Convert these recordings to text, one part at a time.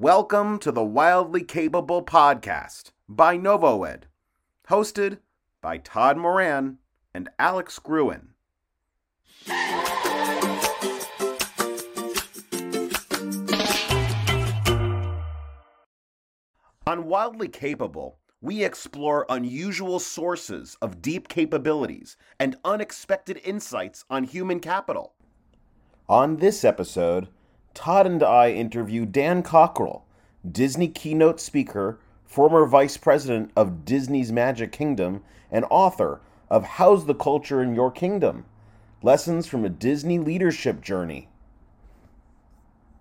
Welcome to the Wildly Capable Podcast by NovoEd, hosted by Todd Moran and Alex Gruhin. On Wildly Capable, we explore unusual sources of deep capabilities and unexpected insights on human capital. On this episode, Todd and I interview Dan Cockerell, Disney keynote speaker, former vice president of Disney's Magic Kingdom, and author of How's the Culture in Your Kingdom? Lessons from a Disney Leadership Journey.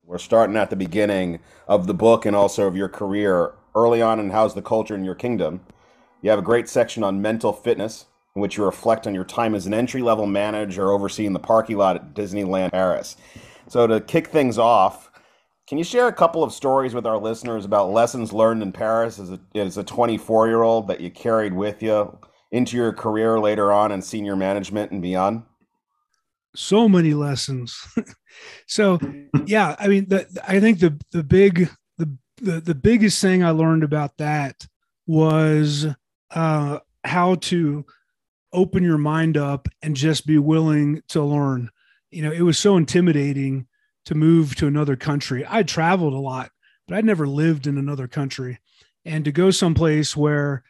We're starting at the beginning of the book and also of your career early on in How's the Culture in Your Kingdom. You have a great section on mental fitness, in which you reflect on your time as an entry level manager overseeing the parking lot at Disneyland Paris. So, to kick things off, can you share a couple of stories with our listeners about lessons learned in Paris as a, as a 24 year old that you carried with you into your career later on in senior management and beyond? So many lessons. so, yeah, I mean, the, I think the the big the, the the biggest thing I learned about that was uh, how to open your mind up and just be willing to learn you know, it was so intimidating to move to another country. I traveled a lot, but I'd never lived in another country. And to go someplace where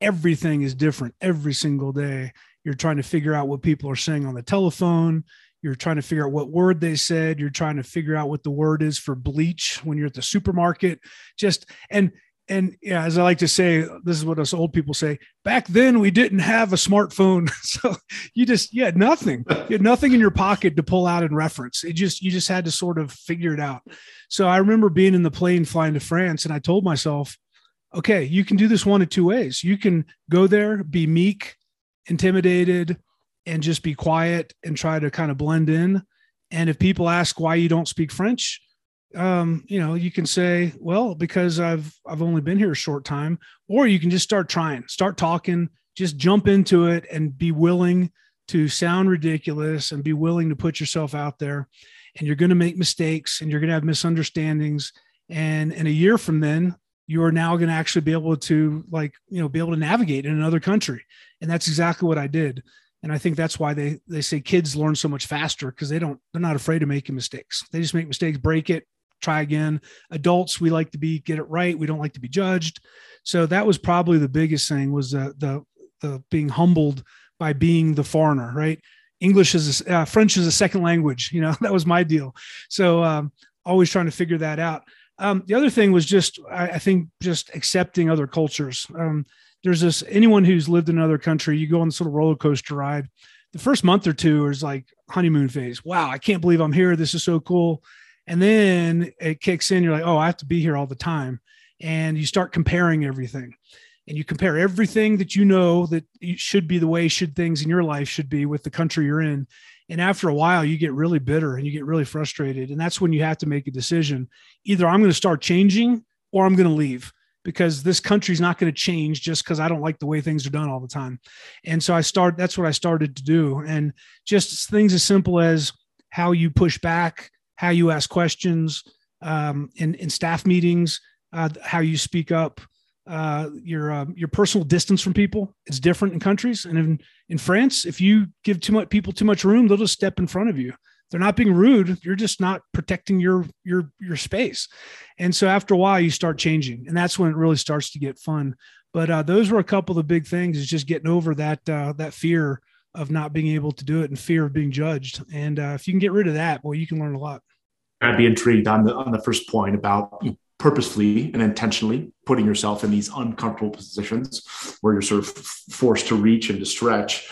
everything is different every single day, you're trying to figure out what people are saying on the telephone. You're trying to figure out what word they said. You're trying to figure out what the word is for bleach when you're at the supermarket. Just and and yeah, as I like to say, this is what us old people say. Back then, we didn't have a smartphone, so you just you had nothing. You had nothing in your pocket to pull out and reference. It just you just had to sort of figure it out. So I remember being in the plane flying to France, and I told myself, okay, you can do this one of two ways. You can go there, be meek, intimidated, and just be quiet and try to kind of blend in. And if people ask why you don't speak French, um, you know, you can say, well, because I've I've only been here a short time, or you can just start trying, start talking, just jump into it and be willing to sound ridiculous and be willing to put yourself out there. And you're going to make mistakes and you're going to have misunderstandings. And in a year from then, you are now going to actually be able to like, you know, be able to navigate in another country. And that's exactly what I did. And I think that's why they they say kids learn so much faster because they don't they're not afraid of making mistakes. They just make mistakes, break it, try again. Adults, we like to be get it right. We don't like to be judged. So that was probably the biggest thing was the the, the being humbled by being the foreigner, right? English is a, uh, French is a second language. You know that was my deal. So um, always trying to figure that out. Um, the other thing was just I, I think just accepting other cultures. Um, there's this anyone who's lived in another country, you go on this little roller coaster ride. The first month or two is like honeymoon phase. Wow, I can't believe I'm here. This is so cool. And then it kicks in. You're like, oh, I have to be here all the time. And you start comparing everything. And you compare everything that you know that should be the way should things in your life should be with the country you're in. And after a while, you get really bitter and you get really frustrated. And that's when you have to make a decision. Either I'm going to start changing or I'm going to leave because this country's not going to change just because I don't like the way things are done all the time. And so I start, that's what I started to do. And just things as simple as how you push back, how you ask questions um, in, in staff meetings, uh, how you speak up, uh, your uh, your personal distance from people. It's different in countries, and in in France, if you give too much people too much room, they'll just step in front of you. They're not being rude. You're just not protecting your your your space. And so after a while, you start changing, and that's when it really starts to get fun. But uh, those were a couple of the big things: is just getting over that uh, that fear of not being able to do it and fear of being judged. And uh, if you can get rid of that, well, you can learn a lot. I'd be intrigued on the on the first point about purposefully and intentionally putting yourself in these uncomfortable positions where you're sort of forced to reach and to stretch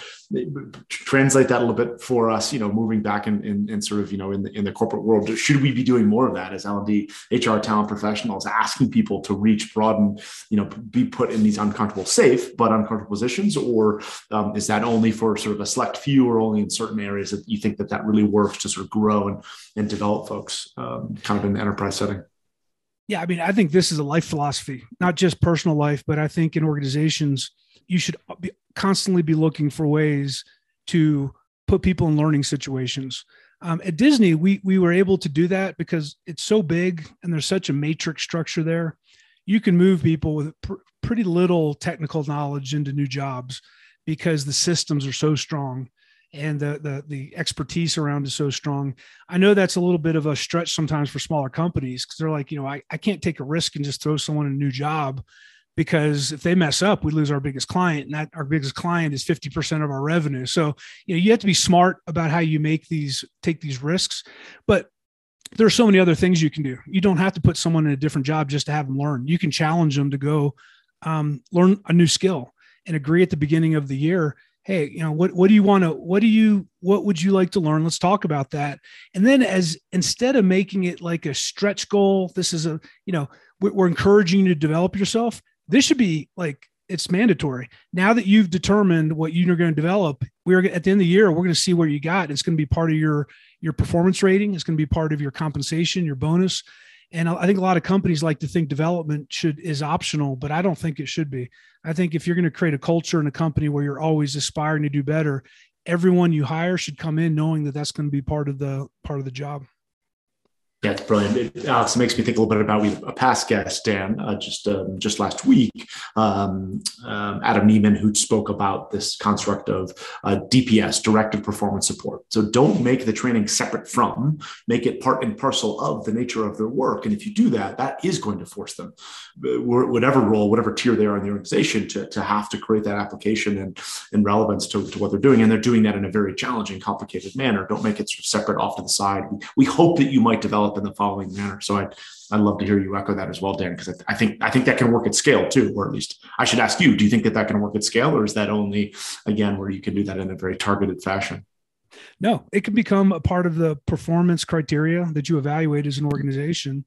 translate that a little bit for us, you know, moving back in, in, in, sort of, you know, in the, in the corporate world, should we be doing more of that as L&D HR talent professionals, asking people to reach, broaden, you know, be put in these uncomfortable, safe, but uncomfortable positions? Or um, is that only for sort of a select few or only in certain areas that you think that that really works to sort of grow and, and develop folks um, kind of in the enterprise setting? Yeah, I mean, I think this is a life philosophy, not just personal life, but I think in organizations, you should be, constantly be looking for ways to put people in learning situations. Um, at Disney, we we were able to do that because it's so big and there's such a matrix structure there. You can move people with pr- pretty little technical knowledge into new jobs because the systems are so strong and the, the the expertise around is so strong. I know that's a little bit of a stretch sometimes for smaller companies because they're like, you know, I, I can't take a risk and just throw someone a new job because if they mess up, we lose our biggest client, and that our biggest client is 50% of our revenue. So, you know, you have to be smart about how you make these take these risks. But there are so many other things you can do. You don't have to put someone in a different job just to have them learn. You can challenge them to go um, learn a new skill and agree at the beginning of the year hey you know what what do you want to what do you what would you like to learn let's talk about that and then as instead of making it like a stretch goal this is a you know we're, we're encouraging you to develop yourself this should be like it's mandatory now that you've determined what you're going to develop we're at the end of the year we're going to see where you got it's going to be part of your your performance rating it's going to be part of your compensation your bonus and I think a lot of companies like to think development should is optional, but I don't think it should be. I think if you're going to create a culture in a company where you're always aspiring to do better, everyone you hire should come in knowing that that's going to be part of the part of the job. Yeah, it's brilliant. It, Alex, it makes me think a little bit about we a past guest, Dan, uh, just um, just last week, um, um, Adam Neiman, who spoke about this construct of uh, DPS, directive performance support. So don't make the training separate from, make it part and parcel of the nature of their work. And if you do that, that is going to force them, uh, whatever role, whatever tier they are in the organization, to, to have to create that application and, and relevance to, to what they're doing. And they're doing that in a very challenging, complicated manner. Don't make it sort of separate off to the side. We, we hope that you might develop in the following manner. So I'd, I'd love to hear you echo that as well, Dan, because I, I, think I think that can work at scale too, or at least I should ask you: Do you think that that can work at scale, or is that only again where you can do that in a very targeted fashion? No, it can become a part of the performance criteria that you evaluate as an organization,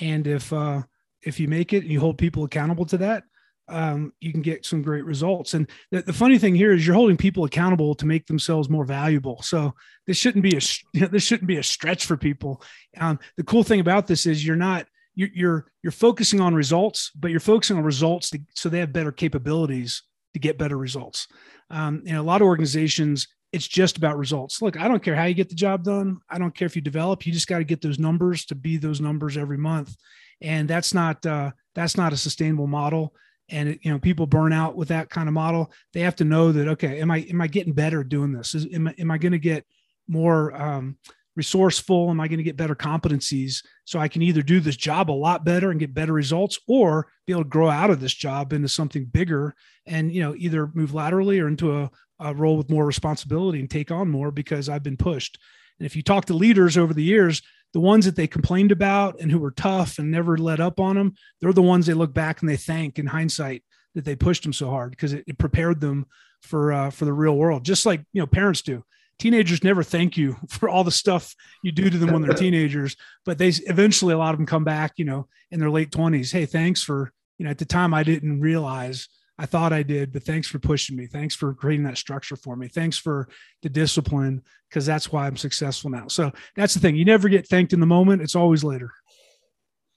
and if uh, if you make it and you hold people accountable to that, um, you can get some great results. And the, the, funny thing here is you're holding people accountable to make themselves more valuable. So this shouldn't be a this shouldn't be a stretch for people. Um, the cool thing about this is you're not you're, you're you're focusing on results, but you're focusing on results to, so they have better capabilities to get better results. Um, know, a lot of organizations it's just about results. Look, I don't care how you get the job done. I don't care if you develop. You just got to get those numbers to be those numbers every month, and that's not uh, that's not a sustainable model and you know people burn out with that kind of model they have to know that okay am i am i getting better doing this? Is, am, am i going to get more um, resourceful? Am i going to get better competencies so i can either do this job a lot better and get better results or be able to grow out of this job into something bigger and you know either move laterally or into a, a role with more responsibility and take on more because i've been pushed. And if you talk to leaders over the years the ones that they complained about and who were tough and never let up on them, they're the ones they look back and they thank in hindsight that they pushed them so hard because it, it, prepared them for uh, for the real world, just like you know parents do. Teenagers never thank you for all the stuff you do to them when they're teenagers, but they eventually a lot of them come back, you know, in their late twenties. Hey, thanks for you know at the time I didn't realize I thought I did, but thanks for pushing me. Thanks for creating that structure for me. Thanks for the discipline because that's why I'm successful now. So that's the thing. You never get thanked in the moment. It's always later.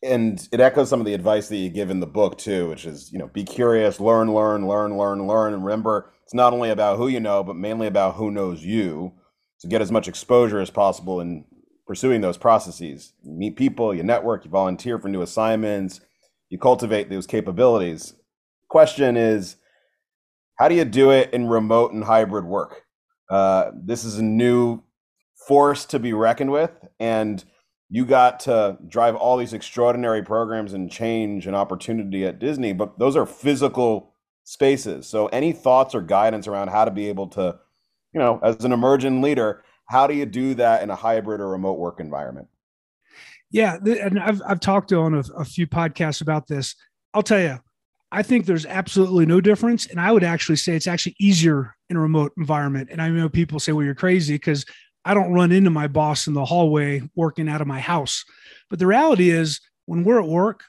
And it echoes some of the advice that you give in the book too, which is, you know, be curious, learn, learn, learn, learn, learn. And remember, it's not only about who you know, but mainly about who knows you. To get as much exposure as possible in pursuing those processes. You meet people, you network, you volunteer for new assignments, you cultivate those capabilities question is how do you do it in remote and hybrid work? Uh, this is a new force to be reckoned with, and you got to drive all these extraordinary programs and change and opportunity at Disney, but those are physical spaces. So, any thoughts or guidance around how to be able to, you know, as an emerging leader, how do you do that in a hybrid or remote work environment? Yeah, and I've I've talked on a, a few podcasts about this. I'll tell you, I think there's absolutely no difference. And I would actually say it's actually easier in a remote environment. And I know people say, well, you're crazy because I don't run into my boss in the hallway working out of my house. But the reality is, when we're at work,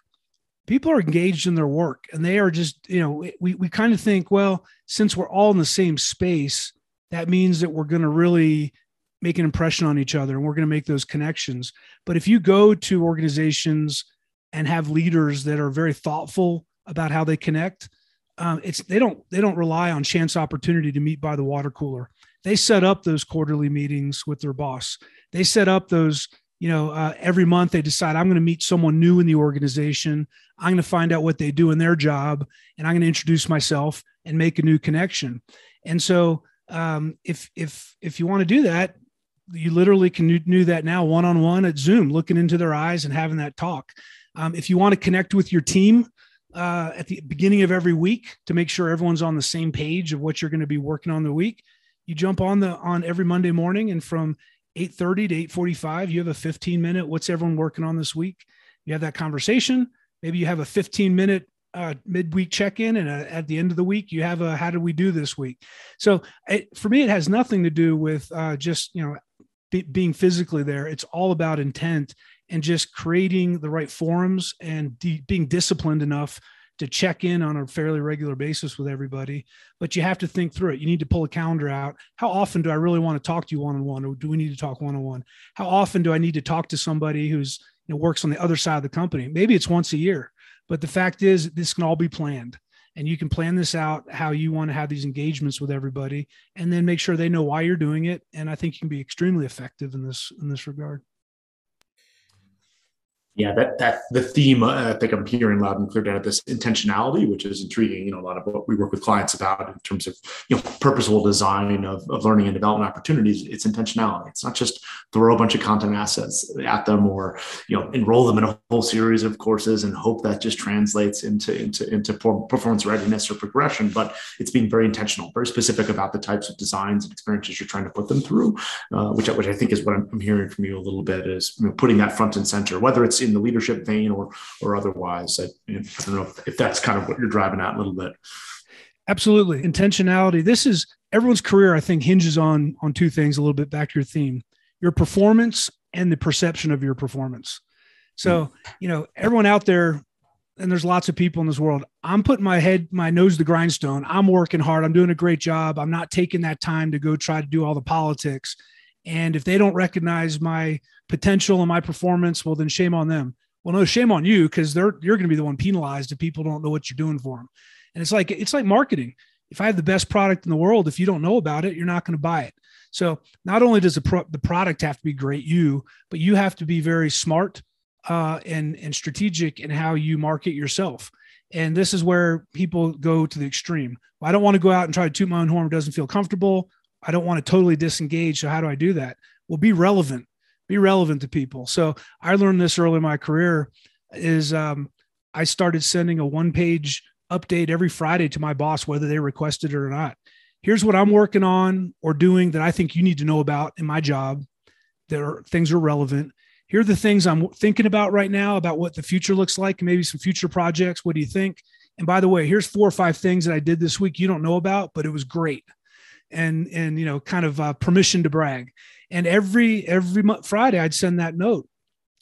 people are engaged in their work and they are just, you know, we, we kind of think, well, since we're all in the same space, that means that we're going to really make an impression on each other and we're going to make those connections. But if you go to organizations and have leaders that are very thoughtful about how they connect. Um, it's they don't they don't rely on chance opportunity to meet by the water cooler. they set up those quarterly meetings with their boss. They set up those, you know, uh, every month they decide I'm going to meet someone new in the organization. I'm going to find out what they do in their job, and I'm going to introduce myself and make a new connection. And so, um, if if if you want to do that, you literally can do that now one on one at Zoom, looking into their eyes and having that talk. Um, if you want to connect with your team uh, at the beginning of every week to make sure everyone's on the same page of what you're going to be working on the week, you jump on the on every Monday morning, and from 8:30 to 8:45, you have a 15 minute. What's everyone working on this week? You have that conversation. Maybe you have a 15 minute uh, midweek check-in and a, at the end of the week you have a how did we do this week so it, for me it has nothing to do with uh, just you know be, being physically there. It's all about intent and just creating the right forums and de- being disciplined enough to check in on a fairly regular basis with everybody. But you have to think through it. You need to pull a calendar out. How often do I really want to talk to you one on one, or do we need to talk one on one? How often do I need to talk to somebody who's you know works on the other side of the company? Maybe it's once a year. But the fact is, this can all be planned and you can plan this out how you want to have these engagements with everybody and then make sure they know why you're doing it and i think you can be extremely effective in this in this regard yeah, that that the theme uh, I think I'm hearing loud and clear down at this intentionality, which is intriguing. You know, a lot of what we work with clients about in terms of you know purposeful design of, of learning and development opportunities. It's intentionality. It's not just throw a bunch of content assets at them or you know enroll them in a whole series of courses and hope that just translates into into into performance readiness or progression. But it's being very intentional, very specific about the types of designs and experiences you're trying to put them through, uh, which which I think is what I'm, hearing from you a little bit is you know, putting that front and center, whether it's in the leadership vein or or otherwise. I, I don't know if, if that's kind of what you're driving at a little bit. Absolutely, intentionality. This is everyone's career. I think hinges on on two things. A little bit back to your theme: your performance and the perception of your performance. So, hmm. you know, everyone out there, and there's lots of people in this world. I'm putting my head, my nose to the grindstone. I'm working hard. I'm doing a great job. I'm not taking that time to go try to do all the politics. And if they don't recognize my potential and my performance, well, then shame on them. Well, no, shame on you because they're you're going to be the one penalized if people don't know what you're doing for them. And it's like it's like marketing. If I have the best product in the world, if you don't know about it, you're not going to buy it. So not only does the pro- the product have to be great, you, but you have to be very smart uh, and and strategic in how you market yourself. And this is where people go to the extreme. Well, I don't want to go out and try to toot my own horn. It doesn't feel comfortable. I don't want to totally disengage. So how do I do that? Well, be relevant be relevant to people. So I learned this early in my career is um, I started sending a one page update every Friday to my boss, whether they requested it or not. Here's what I'm working on or doing that I think you need to know about in my job. There are things are relevant. Here are the things I'm thinking about right now about what the future looks like, maybe some future projects. What do you think? And by the way, here's four or five things that I did this week you don't know about, but it was great. And and you know, kind of uh, permission to brag. And every every friday i'd send that note.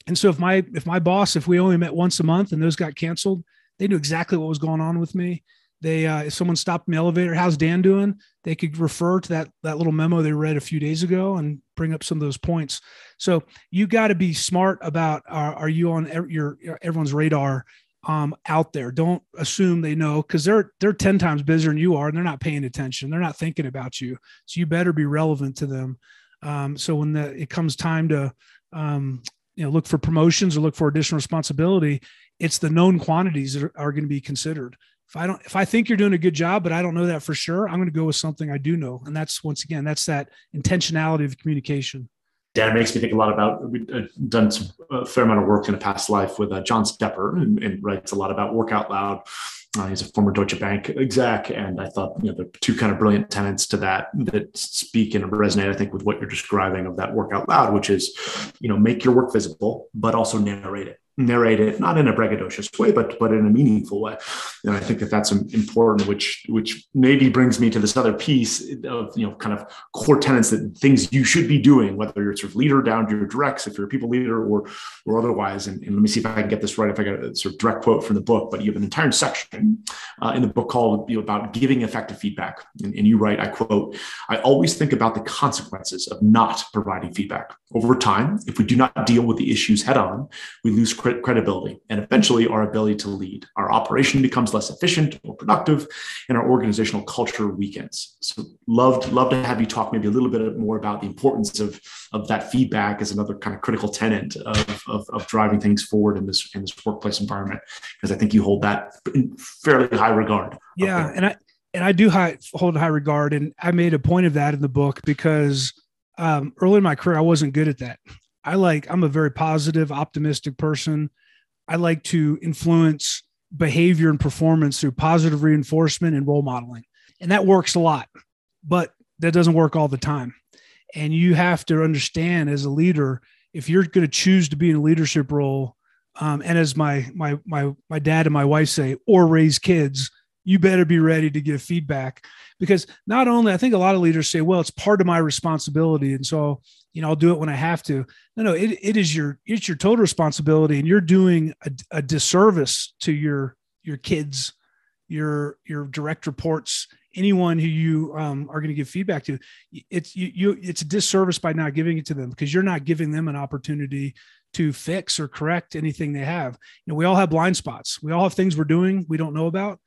And so if my if my boss if we only met once a month and those got canceled they knew exactly what was going on with me. They uh, if someone stopped in the elevator how's dan doing? they could refer to that that little memo they read a few days ago and bring up some of those points. So you got to be smart about uh, are you on your everyone's radar um, out there. Don't assume they know because they're they're 10 times busier than you are and they're not paying attention. They're not thinking about you. So you better be relevant to them. Um, so when the, it comes time to um, you know look for promotions or look for additional responsibility, it's the known quantities that are, are going to be considered. If I don't, if I think you're doing a good job, but I don't know that for sure, I'm going to go with something I do know, and that's once again that's that intentionality of communication. Dan it makes me think a lot about. We've uh, done some, a fair amount of work in a past life with uh, John Stepper, and, and, writes a lot about work out loud. Uh, he's a former Deutsche Bank exec, and I thought you know the two kind of brilliant tenets to that that speak and resonate. I think with what you're describing of that work out loud, which is you know make your work visible, but also narrate it narrate it not in a braggadocious way but but in a meaningful way. And i think that that's important which which maybe brings me to this other piece of you know kind of core tenets that things you should be doing whether you're sort of leader down to your directs if you're a people leader or or otherwise. And, and let me see if i can get this right if i got a sort of direct quote from the book but you have an entire section uh, in the book called you know, about giving effective feedback. And, and you write i quote i always think about the consequences of not providing feedback. Over time if we do not deal with the issues head on we lose credibility and eventually our ability to lead. Our operation becomes less efficient, more productive, and our organizational culture weakens. So, loved love to have you talk maybe a little bit more about the importance of of that feedback as another kind of critical tenet of, of, of driving things forward in this in this workplace environment because I think you hold that in fairly high regard. Yeah, and I and I do high, hold high regard, and I made a point of that in the book because um, early in my career I wasn't good at that. I like I'm a very positive, optimistic person. I like to influence behavior and performance through positive reinforcement and role modeling. And that works a lot, but that doesn't work all the time. And you have to understand as a leader, if you're going to choose to be in a leadership role, um, and as my my my my dad and my wife say, or raise kids, you better be ready to give feedback because not only I think a lot of leaders say, well, it's part of my responsibility, and so you know I'll do it when I have to. No, no, it, it is your it's your total responsibility, and you're doing a, a disservice to your your kids, your your direct reports, anyone who you um, are going to give feedback to. It's you, you it's a disservice by not giving it to them because you're not giving them an opportunity to fix or correct anything they have. You know, we all have blind spots. We all have things we're doing we don't know about.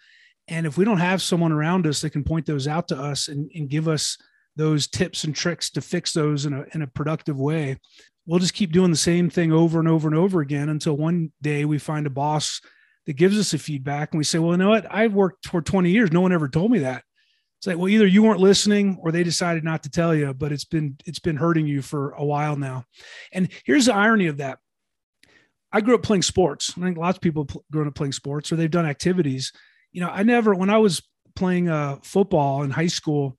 And if we don't have someone around us that can point those out to us and, and give us those tips and tricks to fix those in a, in a productive way, we'll just keep doing the same thing over and over and over again until one day we find a boss that gives us a feedback and we say, well, you know what? I've worked for 20 years. No one ever told me that. It's like, well, either you weren't listening or they decided not to tell you, but it's been, it's been hurting you for a while now. And here's the irony of that. I grew up playing sports. I think lots of people grown up playing sports or they've done activities you know, I never, when I was playing uh, football in high school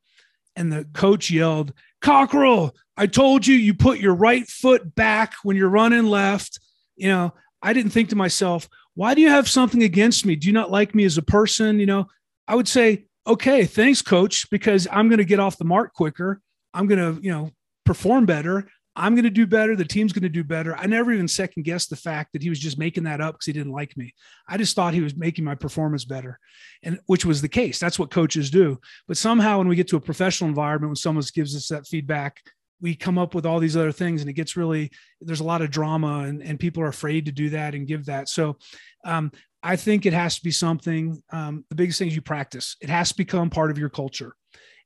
and the coach yelled, Cockerell, I told you, you put your right foot back when you're running left. You know, I didn't think to myself, why do you have something against me? Do you not like me as a person? You know, I would say, okay, thanks, coach, because I'm going to get off the mark quicker. I'm going to, you know, perform better. I'm going to do better. The team's going to do better. I never even second guessed the fact that he was just making that up because he didn't like me. I just thought he was making my performance better, and which was the case. That's what coaches do. But somehow, when we get to a professional environment, when someone gives us that feedback, we come up with all these other things, and it gets really there's a lot of drama, and, and people are afraid to do that and give that. So, um, I think it has to be something. Um, the biggest thing is you practice. It has to become part of your culture,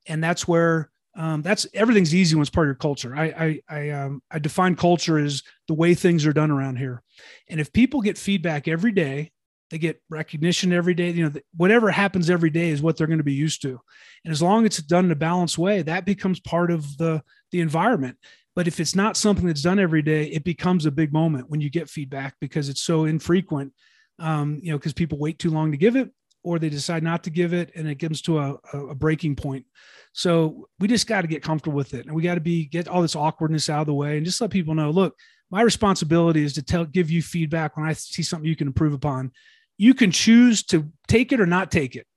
and that's where um, that's everything's easy when it's part of your culture. I I I, um, I define culture as the way things are done around here, and if people get feedback every day, they get recognition every day. You know, whatever happens every day is what they're going to be used to, and as long as it's done in a balanced way, that becomes part of the the environment. But if it's not something that's done every day, it becomes a big moment when you get feedback because it's so infrequent. Um, you know, because people wait too long to give it, or they decide not to give it, and it comes to a, a breaking point. So we just got to get comfortable with it, and we got to be get all this awkwardness out of the way, and just let people know. Look, my responsibility is to tell, give you feedback when I see something you can improve upon. You can choose to take it or not take it.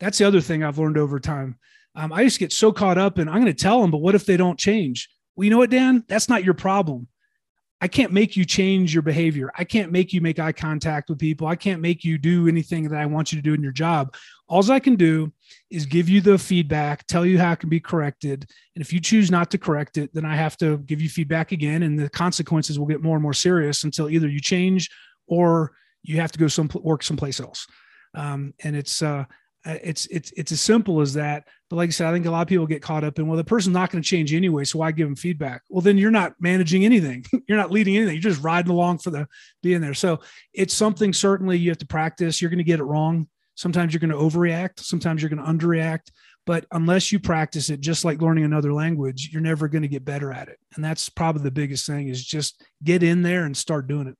That's the other thing I've learned over time. Um, I to get so caught up in I'm going to tell them, but what if they don't change? Well, you know what, Dan? That's not your problem. I can't make you change your behavior. I can't make you make eye contact with people. I can't make you do anything that I want you to do in your job. All I can do is give you the feedback, tell you how it can be corrected. And if you choose not to correct it, then I have to give you feedback again. And the consequences will get more and more serious until either you change or you have to go some work someplace else. Um, and it's, uh, uh, Uh, it's it's it's as simple as that. But like I said, I think a lot of people get caught up in well, the person's not going to change anyway, so why give them feedback? Well, then you're not managing anything. you're not leading anything. You're just riding along for the being there. So it's something certainly you have to practice. You're going to get it wrong. Sometimes you're going to overreact. Sometimes you're going to underreact. But unless you practice it, just like learning another language, you're never going to get better at it. And that's probably the biggest thing is just get in there and start doing it.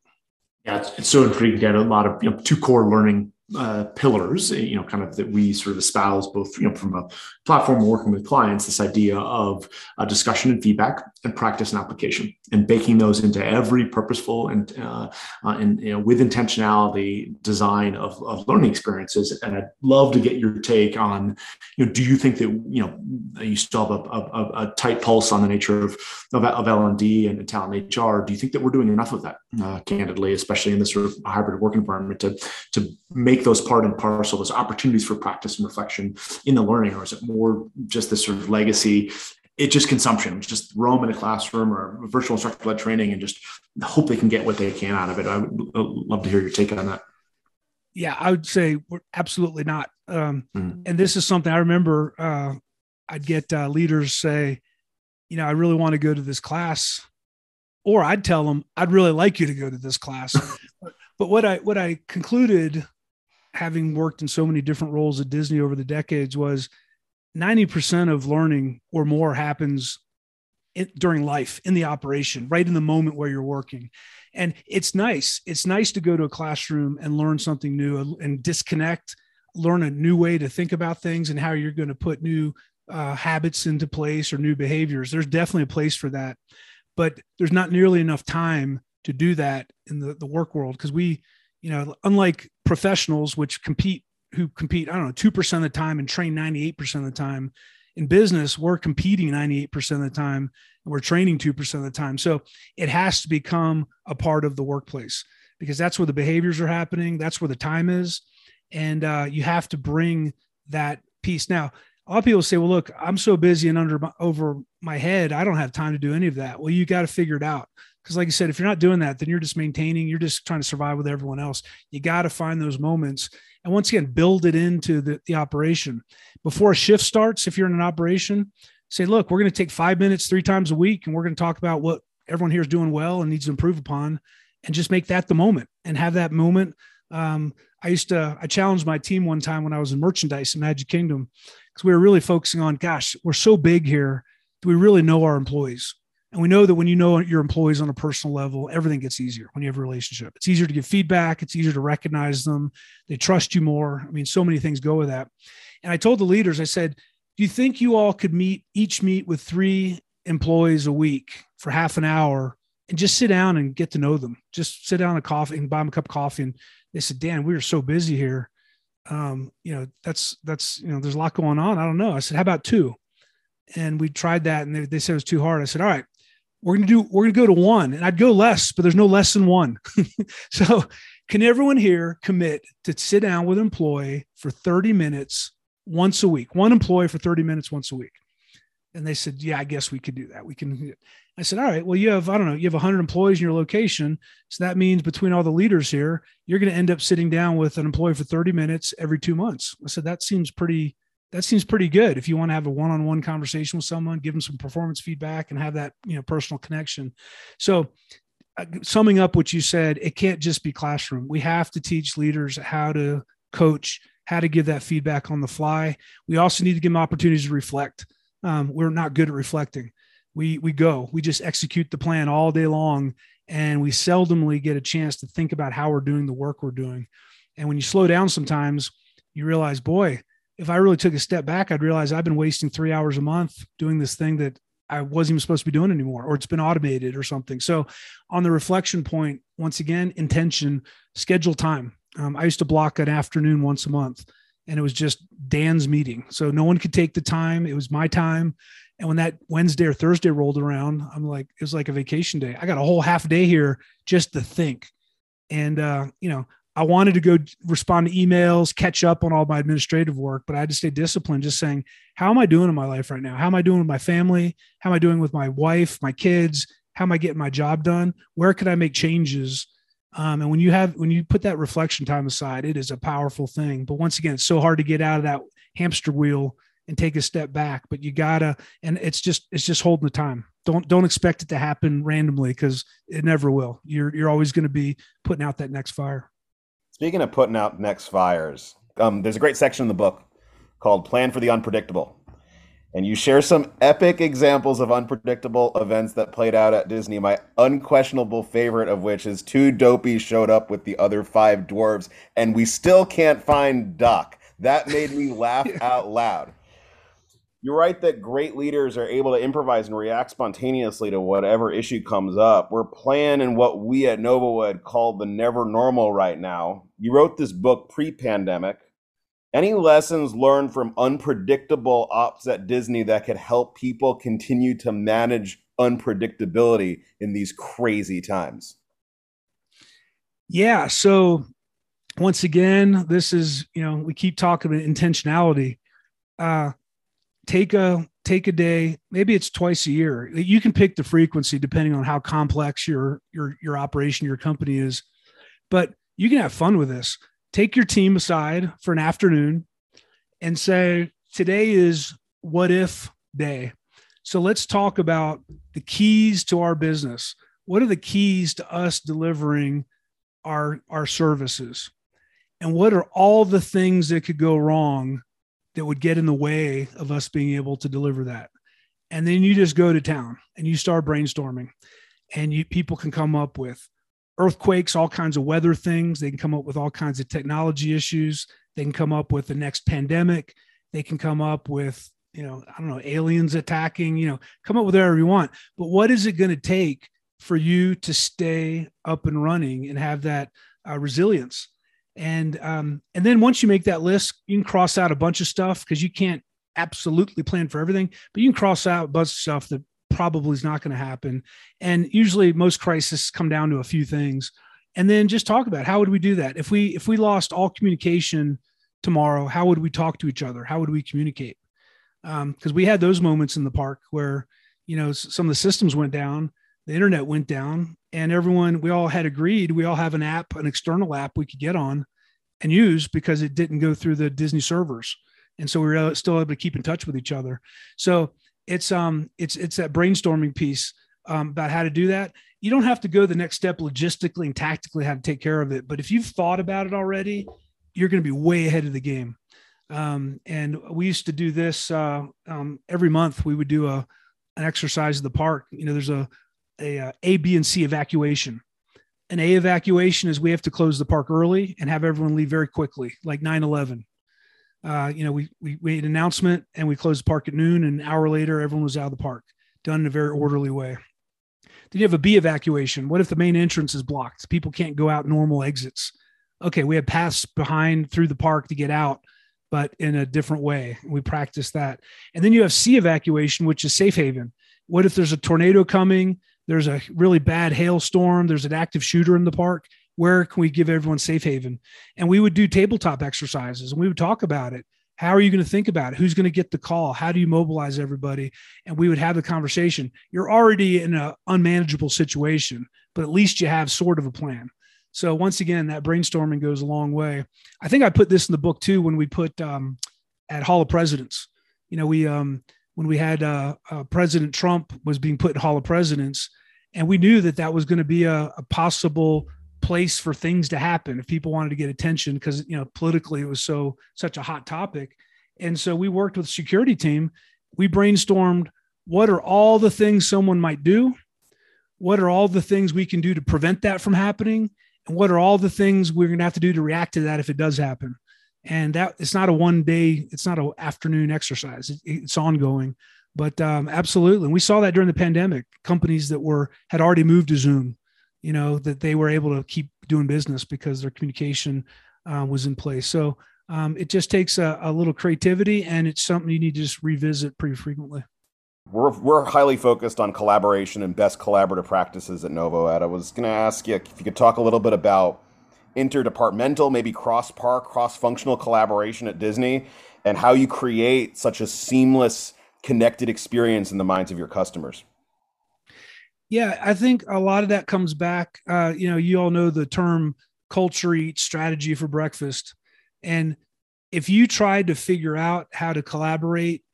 Yeah, it's, it's so intriguing. Get a lot of you know, two core learning uh, pillars, you know, kind of that we sort of espouse both, you know, from a platform working with clients, this idea of uh, discussion and feedback and practice and application and baking those into every purposeful and, uh, uh, and you know, with intentionality design of, of learning experiences. And I'd love to get your take on, you know, do you think that, you know, you still have a, a, a tight pulse on the nature of, of, of L&D and talent HR. Do you think that we're doing enough of that, uh, candidly, especially in this sort of hybrid work environment to, to make those part and parcel, those opportunities for practice and reflection in the learning, or is it more just this sort of legacy it's just consumption. It's just them in a classroom or virtual instructor led training and just hope they can get what they can out of it. I would love to hear your take on that. Yeah, I would say we're absolutely not. Um, mm. And this is something I remember. Uh, I'd get uh, leaders say, you know, I really want to go to this class, or I'd tell them I'd really like you to go to this class. but what I what I concluded, having worked in so many different roles at Disney over the decades, was 90% of learning or more happens in, during life in the operation, right in the moment where you're working. And it's nice. It's nice to go to a classroom and learn something new and disconnect, learn a new way to think about things and how you're going to put new uh, habits into place or new behaviors. There's definitely a place for that. But there's not nearly enough time to do that in the, the work world because we, you know, unlike professionals, which compete who compete, I don't know, 2% of the time and train 98% of the time. In business, we're competing 98% of the time and we're training 2% of the time. So it has to become a part of the workplace because that's where the behaviors are happening. That's where the time is. And uh, you have to bring that piece. Now, a lot of people say, well, look, I'm so busy and under my, over my head, I don't have time to do any of that. Well, you got to figure it out. Because, like I said, if you're not doing that, then you're just maintaining, you're just trying to survive with everyone else. You got to find those moments and once again build it into the, the operation before a shift starts if you're in an operation say look we're going to take five minutes three times a week and we're going to talk about what everyone here is doing well and needs to improve upon and just make that the moment and have that moment um, i used to i challenged my team one time when i was in merchandise in magic kingdom because we were really focusing on gosh we're so big here do we really know our employees and we know that when you know your employees on a personal level, everything gets easier when you have a relationship. It's easier to give feedback. It's easier to recognize them. They trust you more. I mean, so many things go with that. And I told the leaders, I said, do you think you all could meet each meet with three employees a week for half an hour and just sit down and get to know them? Just sit down a coffee and buy them a cup of coffee. And they said, Dan, we are so busy here. Um, you know, that's, that's, you know, there's a lot going on. I don't know. I said, how about two? And we tried that and they, they said it was too hard. I said, all right, we're going to do we're going to go to one and i'd go less but there's no less than one so can everyone here commit to sit down with an employee for 30 minutes once a week one employee for 30 minutes once a week and they said yeah i guess we could do that. We can i said all right well you have i don't know you have 100 employees in your location. So that means between all the leaders here you're going to end up sitting down with an employee for 30 minutes every two months. I said that seems pretty that seems pretty good. If you want to have a one-on-one conversation with someone give them some performance feedback and have that you know personal connection. So uh, summing up what you said it can't just be classroom. We have to teach leaders how to coach how to give that feedback on the fly. We also need to give them opportunities to reflect um, we're not good at reflecting we we go we just execute the plan all day long and we seldomly get a chance to think about how we're doing the work we're doing and when you slow down sometimes you realize boy if I really took a step back, I'd realize I've been wasting three hours a month doing this thing that I wasn't even supposed to be doing anymore, or it's been automated or something. So, on the reflection point, once again, intention, schedule time. Um, I used to block an afternoon once a month, and it was just Dan's meeting. So no one could take the time. It was my time. And when that Wednesday or Thursday rolled around, I'm like, it was like a vacation day. I got a whole half day here just to think. And uh, you know, I wanted to go respond to emails, catch up on all my administrative work, but I had to stay disciplined, just saying, how am I doing in my life right now? How am I doing with my family? How am I doing with my wife, my kids? How am I getting my job done? Where could I make changes? Um, and when you have when you put that reflection time aside, it is a powerful thing. But once again, it's so hard to get out of that hamster wheel and take a step back. But you gotta, and it's just it's just holding the time. Don't don't expect it to happen randomly because it never will. You're you're always going to be putting out that next fire. Speaking of putting out next fires, um, there's a great section in the book called Plan for the Unpredictable. And you share some epic examples of unpredictable events that played out at Disney. My unquestionable favorite of which is two dopies showed up with the other five dwarves, and we still can't find Doc. That made me laugh out loud you're right that great leaders are able to improvise and react spontaneously to whatever issue comes up. We're playing in what we at NovoEd call the never normal right now. You wrote this book pre pandemic. Any lessons learned from unpredictable ops at Disney that could help people continue to manage unpredictability in these crazy times? Yeah. So, once again, this is, you know, we keep talking about intentionality. Uh, take a take a day, maybe it's twice a year. You can pick the frequency depending on how complex your your your operation, your company is. But you can have fun with this. Take your team aside for an afternoon and say, today is what if day. So let's talk about the keys to our business. What are the keys to us delivering our, our services? And what are all the things that could go wrong that would get in the way of us being able to deliver that? And then you just go to town and you start brainstorming, and you people can come up with earthquakes, all kinds of weather things. They can come up with all kinds of technology issues. They can come up with the next pandemic. They can come up with, you know, I don't know, aliens attacking, you know, come up with whatever you want. But what is it going to take for you to stay up and running and have that uh, resilience? And um, and then once you make that list, you can cross out a bunch of stuff because you can't absolutely plan for everything, but you can cross out a bunch of stuff that probably is not going to happen. And usually most crises come down to a few things. And then just talk about how would we do that? If we if we lost all communication tomorrow, how would we talk to each other? How would we communicate? Because um, we had those moments in the park where, you know, some of the systems went down, the internet went down, and everyone, we all had agreed, we all have an app, an external app we could get on and use because it didn't go through the Disney servers. And so we were still able to keep in touch with each other. So it's um it's it's that brainstorming piece um, about how to do that. You don't have to go the next step logistically and tactically how to take care of it, but if you've thought about it already, you're going to be way ahead of the game. Um, and we used to do this uh, um, every month. We would do a an exercise in the park. You know, there's a, a a A, B, and C evacuation. An A evacuation is we have to close the park early and have everyone leave very quickly, like 9 11 uh, you know, we, we made an announcement and we closed the park at noon. And an hour later, everyone was out of the park, done in a very orderly way. Then you have a B evacuation. What if the main entrance is blocked? People can't go out normal exits. Okay, we have paths behind through the park to get out, but in a different way. We practice that. And then you have C evacuation, which is safe haven. What if there's a tornado coming? There's a really bad hailstorm. There's an active shooter in the park where can we give everyone safe haven? And we would do tabletop exercises and we would talk about it. How are you going to think about it? Who's going to get the call? How do you mobilize everybody? And we would have the conversation. You're already in an unmanageable situation but at least you have sort of a plan. So once again that brainstorming goes a long way. I think i put this in the book too when we put um, at hall of presidents. You know we um, when we had uh, uh, president trump was being put in hall of presidents and we knew that that was going to be a, a possible place for things to happen if people wanted to get attention because you know politically it was so such a hot topic. And so we worked with security team. We brainstormed what are all the things someone might do? What are all the things we can do to prevent that from happening? And what are all the things we're going to have to do to react to that if it does happen? And that it's not a one day it's not an afternoon exercise. It, it's ongoing. But um, absolutely. And we saw that during the pandemic. Companies that were had already moved to zoom you know that they were able to keep doing business because their communication uh, was in place. So um, it just takes a, a, little creativity and it's something you need to just revisit pretty frequently. We're, we're highly focused on collaboration and best collaborative practices at NovoEd. I was going to ask you if you could talk a little bit about interdepartmental maybe cross park cross functional collaboration at disney and how you create such a seamless connected experience in the minds of your customers yeah, I think a lot of that comes back. Uh, you know, you all know the term culture eats strategy for breakfast. And if you tried to figure out how to collaborate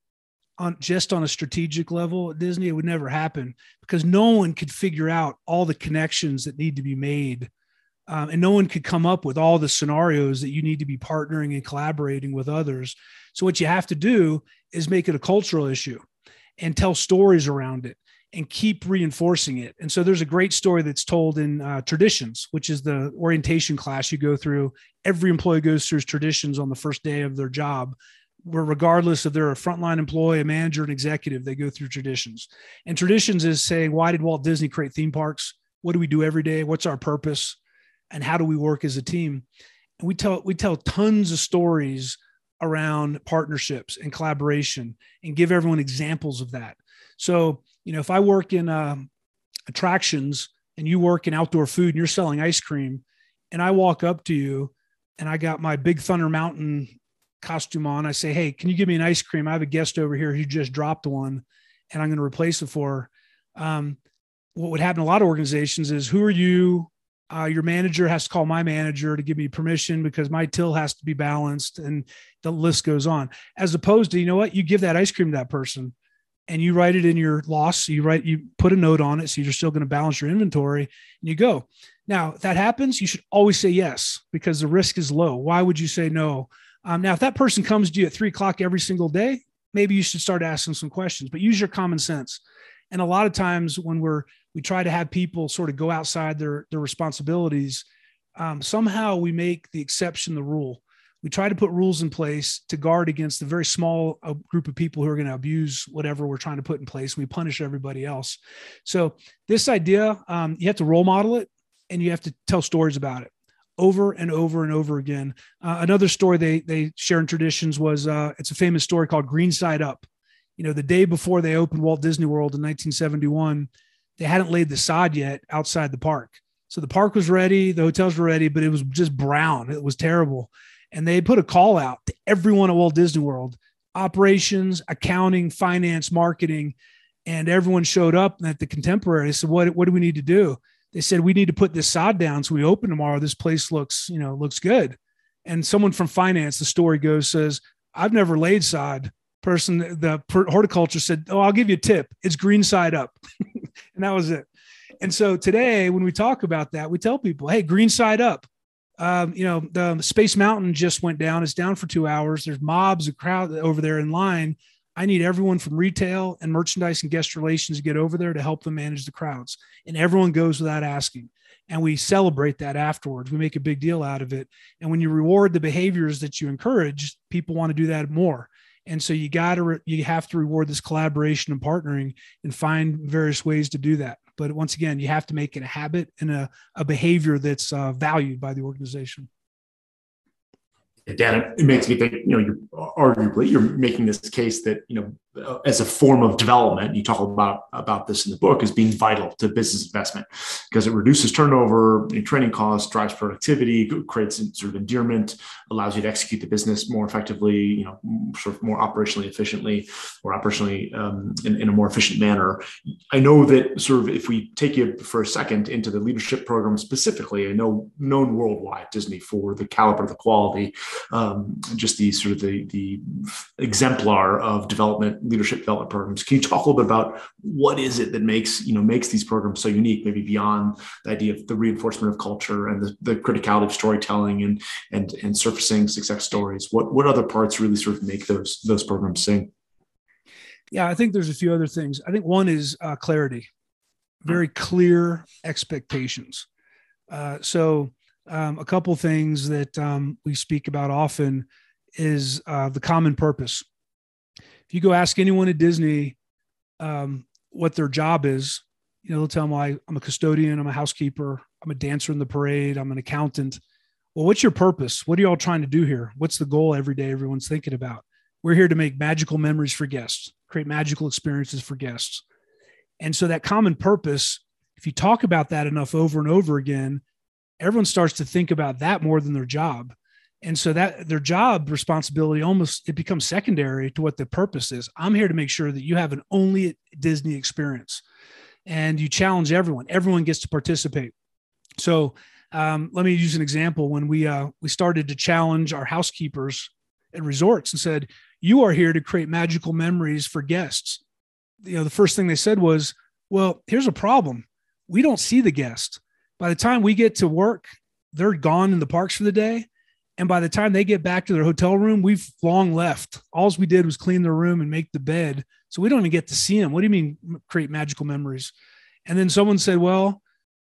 on just on a strategic level at Disney, it would never happen because no one could figure out all the connections that need to be made. Um, and no one could come up with all the scenarios that you need to be partnering and collaborating with others. So, what you have to do is make it a cultural issue and tell stories around it and keep reinforcing it. And so there's a great story that's told in uh, Traditions, which is the orientation class you go through. Every employee goes through traditions on the first day of their job, where regardless if they're a frontline employee, a manager, an executive, they go through traditions. And traditions is saying, why did Walt Disney create theme parks? What do we do every day? What's our purpose? And how do we work as a team? And we tell we tell tons of stories around partnerships and collaboration and give everyone examples of that. So you know, if I work in uh, attractions and you work in outdoor food and you're selling ice cream, and I walk up to you and I got my Big Thunder Mountain costume on. I say, Hey, can you give me an ice cream? I have a guest over here who just dropped one and I'm going to replace it for her. Um, what would happen a lot of organizations is who are you? Uh, your manager has to call my manager to give me permission because my till has to be balanced and the list goes on as opposed to you know what you give that ice cream to that person and you write it in your loss you write you put a note on it so you're still going to balance your inventory and you go. Now if that happens you should always say yes because the risk is low. Why would you say no? Um, now if that person comes to you at three o'clock every single day maybe you should start asking some questions but use your common sense. And a lot of times when we're we try to have people sort of go outside their their responsibilities um, somehow we make the exception the rule we try to put rules in place to guard against the very small uh, group of people who are going to abuse whatever we're trying to put in place we punish everybody else so this idea um, you have to role model it and you have to tell stories about it over and over and over again uh, another story they they share in traditions was uh, it's a famous story called green side up you know the day before they opened walt disney world in 1971 they hadn't laid the sod yet outside the park. So the park was ready, the hotels were ready, but it was just brown. It was terrible. And they put a call out to everyone at Walt Disney World operations, accounting, finance, marketing. And everyone showed up at the contemporary. They said, what, what do we need to do? They said, we need to put this sod down. So we open tomorrow. This place looks, you know, looks good. And someone from finance, the story goes, says, I've never laid sod. Person, the horticulture said, Oh, I'll give you a tip. It's green side up. and that was it. And so today, when we talk about that, we tell people, hey, green side up. Um, you know, the Space Mountain just went down. It's down for two hours. There's mobs, of crowd over there in line. I need everyone from retail and merchandise and guest relations to get over there to help them manage the crowds. And everyone goes without asking. And we celebrate that afterwards. We make a big deal out of it. And when you reward the behaviors that you encourage, people want to do that more. And so you got to, re- you have to reward this collaboration and partnering and find various ways to do that. But once again, you have to make it a habit and a, a behavior that's uh, valued by the organization. Dan, it makes me think, you know, you're arguably you're making this case that, you know, as a form of development, you talk about about this in the book as being vital to business investment because it reduces turnover, training costs, drives productivity, creates sort of endearment, allows you to execute the business more effectively, you know, sort of more operationally efficiently or operationally um, in, in a more efficient manner. I know that sort of if we take you for a second into the leadership program specifically, I know known worldwide Disney for the caliber, the quality, um, just the sort of the the exemplar of development leadership development programs. Can you talk a little bit about what is it that makes you know makes these programs so unique? Maybe beyond the idea of the reinforcement of culture and the, the criticality of storytelling and and and surfacing success stories. What what other parts really sort of make those those programs sing? Yeah, I think there's a few other things. I think one is uh, clarity, very clear expectations. Uh, so um, a couple things that um, we speak about often is uh, the common purpose if you go ask anyone at Disney um, what their job is, you know, they'll tell them, I, I'm a custodian, I'm a housekeeper, I'm a dancer in the parade, I'm an accountant. Well, what's your purpose? What are you all trying to do here? What's the goal every day everyone's thinking about? We're here to make magical memories for guests, create magical experiences for guests. And so that common purpose, if you talk about that enough over and over again, everyone starts to think about that more than their job and so that their job responsibility almost it becomes secondary to what the purpose is. I'm here to make sure that you have an only disney experience and you challenge everyone. Everyone gets to participate. So um, let me use an example. When we uh, we started to challenge our housekeepers at resorts and said you are here to create magical memories for guests. You know the first thing they said was well here's a problem. We don't see the guest. By the time we get to work they're gone in the parks for the day and by the time they get back to their hotel room, we've long left. All we did was clean their room and make the bed. So we don't even get to see them. What do you mean create magical memories? And then someone said, well,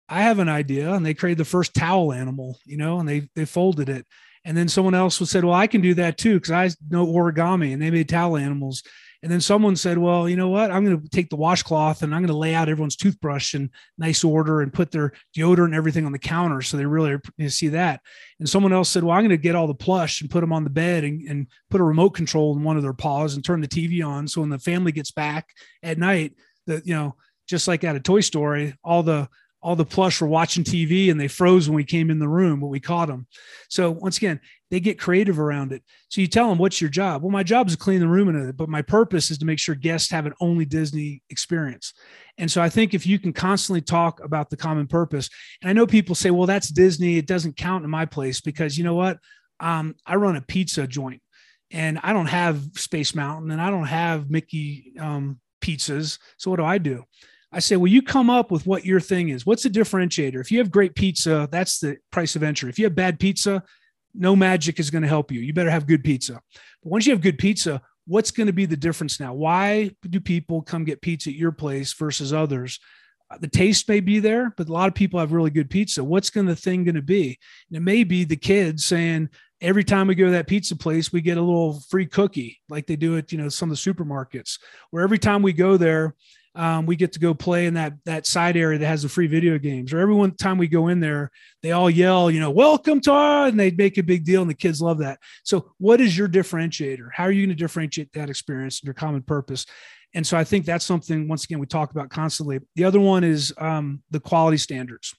I have an idea. And they created the first towel animal, you know, and they, they folded it. And then someone else said, well, I can do that too. Cause I know origami and they made towel animals. And then someone said, well, you know what? I'm going to take the washcloth and I'm going to lay out everyone's toothbrush in nice order and put their deodorant and everything on the counter. So they really see that. And someone else said, well, I'm going to get all the plush and put them on the bed and, and put a remote control in one of their paws and turn the TV on. So when the family gets back at night, that, you know, just like at a toy story, all the, all the plush were watching TV and they froze when we came in the room, but we caught them. So once again, they get creative around it. So you tell them, what's your job? Well, my job is to clean the room in it, but my purpose is to make sure guests have an only Disney experience. And so I think if you can constantly talk about the common purpose, and I know people say, well, that's Disney. It doesn't count in my place because you know what? Um, I run a pizza joint and I don't have Space Mountain and I don't have Mickey um, pizzas. So what do I do? I say, well, you come up with what your thing is. What's the differentiator? If you have great pizza, that's the price of entry. If you have bad pizza, no magic is going to help you. You better have good pizza. But once you have good pizza, what's going to be the difference now? Why do people come get pizza at your place versus others? Uh, the taste may be there, but a lot of people have really good pizza. What's going the thing going to be? And it may be the kids saying, every time we go to that pizza place, we get a little free cookie like they do at, you know, some of the supermarkets, where every time we go there, um, we get to go play in that that side area that has the free video games. Or every one time we go in there, they all yell, you know, "Welcome to!" Our, and they make a big deal, and the kids love that. So, what is your differentiator? How are you going to differentiate that experience and your common purpose? And so, I think that's something once again we talk about constantly. The other one is um, the quality standards.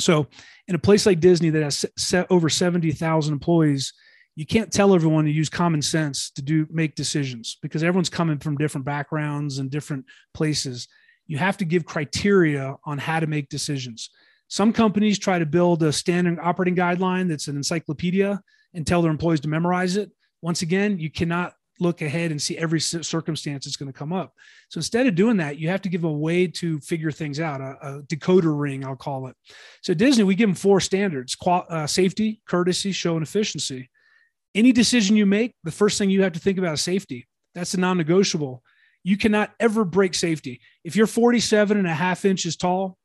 So, in a place like Disney that has over seventy thousand employees you can't tell everyone to use common sense to do make decisions because everyone's coming from different backgrounds and different places. You have to give criteria on how to make decisions. Some companies try to build a standard operating guideline that's an encyclopedia and tell their employees to memorize it. Once again you cannot look ahead and see every circumstance that's going to come up. So instead of doing that you have to give a way to figure things out a, a decoder ring i'll call it. So disney we give them four standards qual- uh, safety courtesy show and efficiency any decision you make, the first thing you have to think about is safety. That's a non negotiable. You cannot ever break safety. If you're 47 and a half inches tall,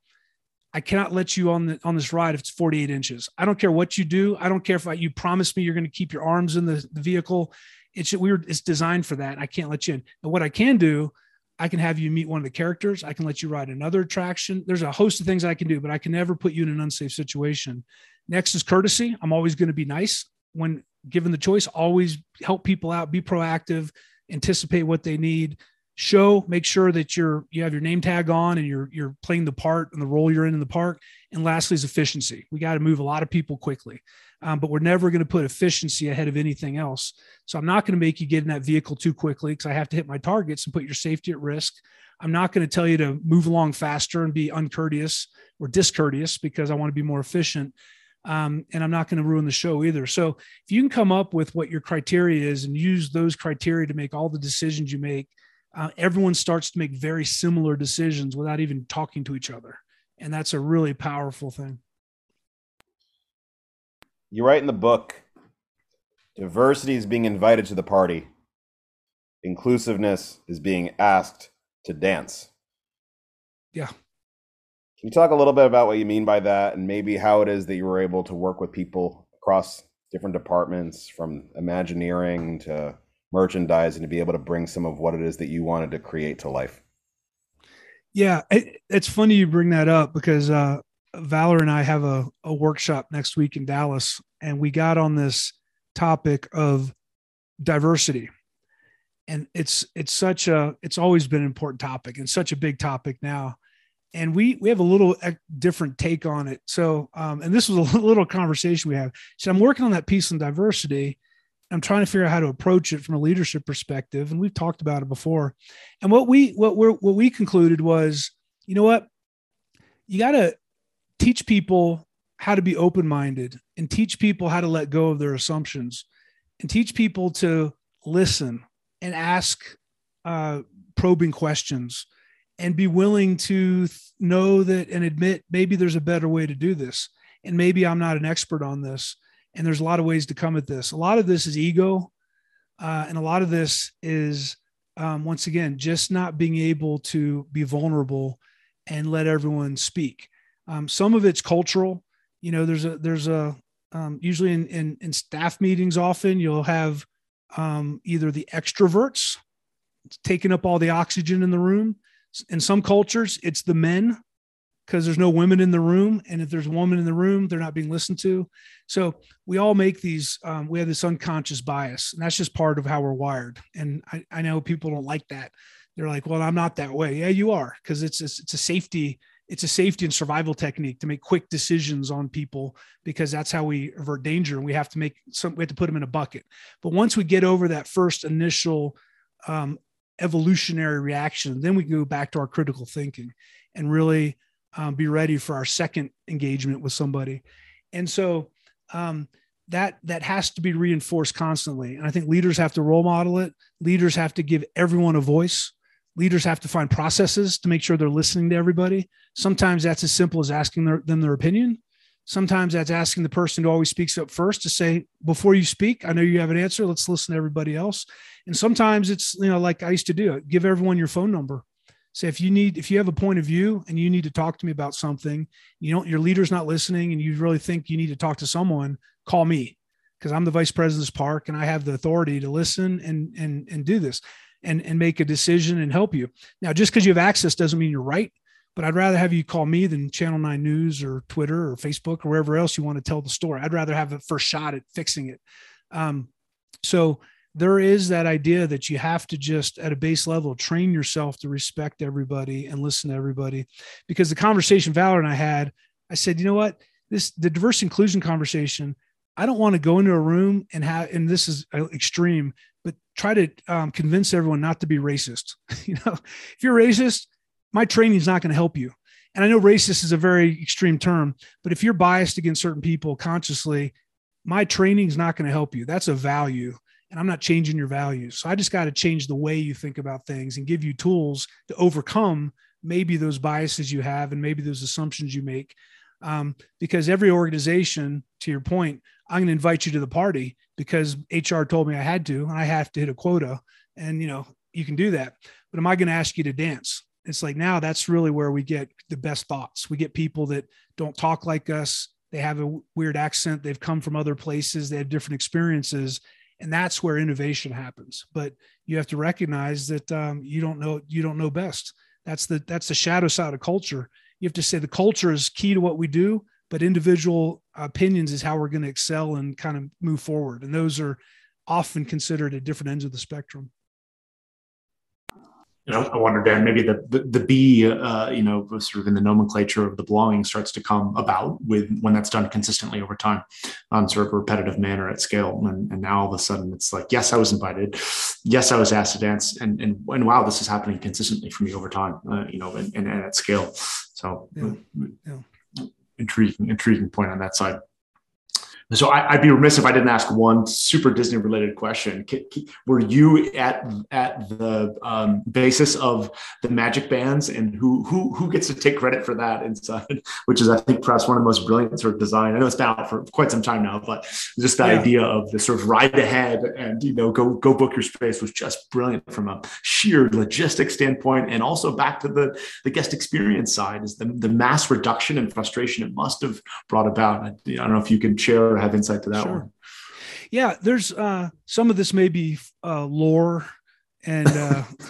I cannot let you on the on this ride if it's 48 inches. I don't care what you do. I don't care if I, you promise me you're going to keep your arms in the, the vehicle. It's weird. It's designed for that. I can't let you in. And what I can do, I can have you meet one of the characters. I can let you ride another attraction. There's a host of things I can do, but I can never put you in an unsafe situation. Next is courtesy. I'm always going to be nice when given the choice, always help people out, be proactive, anticipate what they need, show, make sure that you're you have your name tag on and you're you're playing the part and the role you're in in the park. And lastly is efficiency. We got to move a lot of people quickly, um, but we're never going to put efficiency ahead of anything else. So I'm not going to make you get in that vehicle too quickly because I have to hit my targets and put your safety at risk. I'm not going to tell you to move along faster and be uncourteous or discourteous because I want to be more efficient um, and I'm not going to ruin the show either. So if you can come up with what your criteria is and use those criteria to make all the decisions you make, uh, everyone starts to make very similar decisions without even talking to each other, and that's a really powerful thing. You write in the book, diversity is being invited to the party. Inclusiveness is being asked to dance. Yeah. Can you talk a little bit about what you mean by that and maybe how it is that you were able to work with people across different departments from Imagineering to merchandising to be able to bring some of what it is that you wanted to create to life? Yeah, it, it's funny you bring that up because uh, Valor and I have a, a workshop next week in Dallas, and we got on this topic of diversity and it's it's such a it's always been an important topic and such a big topic now and we we have a little different take on it. So, um, and this was a little conversation we have. So, I'm working on that piece on diversity. I'm trying to figure out how to approach it from a leadership perspective, and we've talked about it before. And what we what we what we concluded was, you know what, you got to teach people how to be open minded, and teach people how to let go of their assumptions, and teach people to listen and ask uh, probing questions and be willing to know that and admit maybe there's a better way to do this. And maybe i'm not an expert on this and there's a lot of ways to come at this. A lot of this is ego uh, and a lot of this is um, once again just not being able to be vulnerable and let everyone speak. Um, some of it's cultural. You know there's a there's a um, usually in, in, in staff meetings often you'll have um, either the extroverts taking up all the oxygen in the room in some cultures it's the men because there's no women in the room and if there's a woman in the room they're not being listened to. So we all make these um, we have this unconscious bias and that's just part of how we're wired. And I, I know people don't like that. They're like well i'm not that way. Yeah you are because it's, it's it's a safety it's a safety and survival technique to make quick decisions on people because that's how we avert danger and we have to make some we have to put them in a bucket. But once we get over that first initial um, evolutionary reaction then we can go back to our critical thinking and really um, be ready for our second engagement with somebody and so um, that that has to be reinforced constantly and i think leaders have to role model it leaders have to give everyone a voice leaders have to find processes to make sure they're listening to everybody. Sometimes that's as simple as asking their, them their opinion. Sometimes that's asking the person who always speaks up first to say, before you speak, I know you have an answer. Let's listen to everybody else. And sometimes it's, you know, like I used to do give everyone your phone number. Say, if you need, if you have a point of view and you need to talk to me about something, you don't, your leader's not listening and you really think you need to talk to someone, call me because I'm the vice president of this park and I have the authority to listen and, and, and do this and, and make a decision and help you. Now, just because you have access doesn't mean you're right, but I'd rather have you call me than Channel 9 News or Twitter or Facebook or wherever else you want to tell the story. I'd rather have the first shot at fixing it. Um, so there is that idea that you have to just at a base level train yourself to respect everybody and listen to everybody because the conversation Valor and I had, I said, you know what, this the diverse inclusion conversation. I don't want to go into a room and have, and this is uh, extreme, but try to um, convince everyone not to be racist. you know, if you're racist, my training is not going to help you. And I know racist is a very extreme term, but if you're biased against certain people consciously, my training is not going to help you. That's a value. And I'm not changing your values. So I just got to change the way you think about things and give you tools to overcome maybe those biases you have and maybe those assumptions you make. Um, because every organization, to your point, I'm going to invite you to the party because HR told me I had to, and I have to hit a quota. And, you know, you can do that. But am I going to ask you to dance? It's like now that's really where we get the best thoughts. We get people that don't talk like us. They have a weird accent. They've come from other places. They have different experiences. And that's where innovation happens. But you have to recognize that um, you don't know, you don't know best. That's the, that's the shadow side of culture. You have to say the culture is key to what we do but individual opinions is how we're going to excel and kind of move forward. And those are often considered at different ends of the spectrum. You know, I wonder, Dan, maybe the the, the B, uh, you know, sort of in the nomenclature of the belonging starts to come about with when that's done consistently over time, on sort of a repetitive manner at scale, and, and now all of a sudden it's like, yes, I was invited, yes, I was asked to dance, and and, and wow, this is happening consistently for me over time, uh, you know, and, and, at scale. So, yeah. Yeah intriguing, intriguing point on that side. So I, would be remiss if I didn't ask one super Disney related question. Were you at at the um, basis of the magic bands, and who who who gets to take credit for that inside? Which is, I think, perhaps one of the most brilliant sort of design. I know it's been out for quite some time now, but just the yeah. idea of the sort of ride ahead and you know go go book your space was just brilliant from a sheer logistic standpoint, and also back to the the guest experience side is the the mass reduction and frustration it must have brought about. I, I don't know if you can share or have insight to that sure. one. Yeah, there's uh, some of this may be uh, lore, and, uh,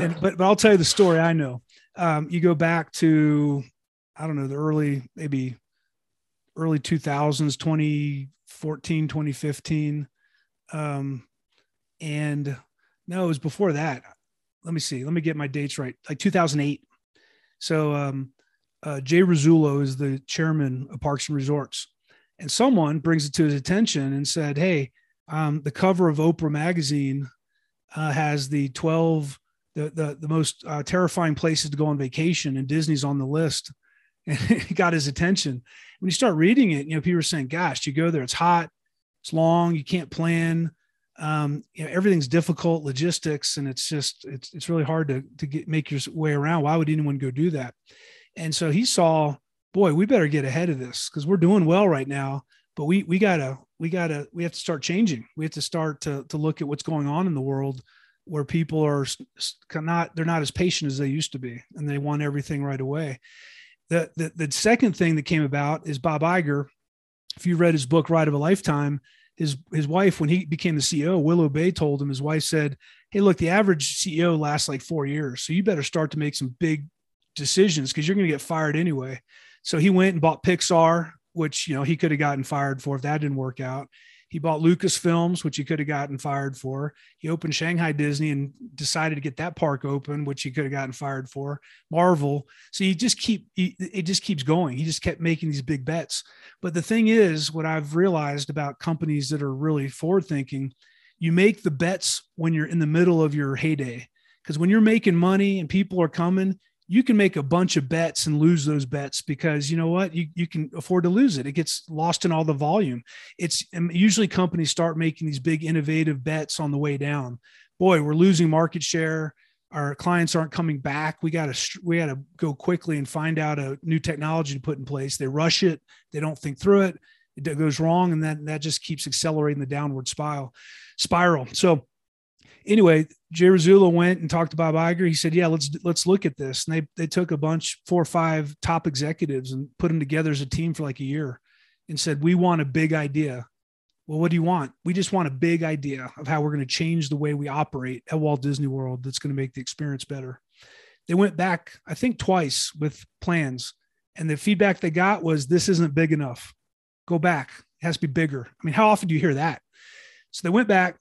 and but but I'll tell you the story I know. Um, you go back to I don't know the early maybe early 2000s 2014 2015 um, and no it was before that let me see let me get my dates right like 2008 so um, uh, jay Rasulo is the chairman of parks and resorts and someone brings it to his attention and said, "Hey, um, the cover of Oprah magazine uh, has the 12 the the, the most uh, terrifying places to go on vacation, and Disney's on the list." And he got his attention. When you start reading it, you know people are saying, "Gosh, you go there, it's hot, it's long, you can't plan." Um, you know everything's difficult logistics and it's just it's it's really hard to to get make your way around why would anyone go do that and so he saw boy, we better get ahead of this because we're doing well right now. But we we gotta we gotta we have to start changing. We have to start to to look at what's going on in the world where people are not they're not as patient as they used to be and they want everything right away. The, the, the second thing that came about is Bob Iger. If you read his book, Ride of a Lifetime, his his wife, when he became the CEO, Willow Bay told him, his wife said, Hey, look, the average CEO lasts like four years. So you better start to make some big decisions because you're going to get fired anyway. So he went and bought Pixar, which you know he could have gotten fired for if that didn't work out. He bought Lucasfilms, which he could have gotten fired for. He opened Shanghai Disney and decided to get that park open, which he could have gotten fired for. Marvel. So he just keep he, it just keeps going. He just kept making these big bets. But the thing is, what I've realized about companies that are really forward thinking, you make the bets when you're in the middle of your heyday. Because when you're making money and people are coming, you can make a bunch of bets and lose those bets because you know what? You, you can afford to lose it. It gets lost in all the volume. It's usually companies start making these big innovative bets on the way down. Boy we're losing market share. Our clients aren't coming back. We got to we got to go quickly and find out a new technology to put in place. They rush it. They don't think through it. It goes wrong and that that just keeps accelerating the downward spiral spiral. So anyway, Jay Rasulo went and talked to Bob Iger. He said, "Yeah, let's let's look at this." And they they took a bunch, four or five top executives, and put them together as a team for like a year, and said, "We want a big idea." Well, what do you want? We just want a big idea of how we're going to change the way we operate at Walt Disney World. That's going to make the experience better. They went back, I think, twice with plans, and the feedback they got was, "This isn't big enough. Go back. It has to be bigger." I mean, how often do you hear that? So they went back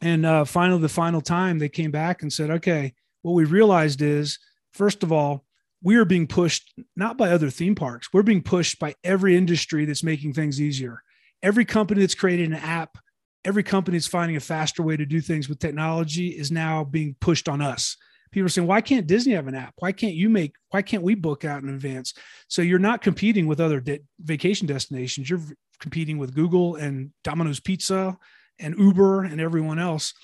and uh, finally, the final time they came back and said, okay, what we realized is, first of all, we are being pushed not by other theme parks, we're being pushed by every industry that's making things easier. Every company that's created an app, every company that's finding a faster way to do things with technology is now being pushed on us. People are saying, why can't Disney have an app? Why can't you make, why can't we book out in advance? So you're not competing with other de- vacation destinations. You're competing with Google and Domino's Pizza and Uber and everyone else.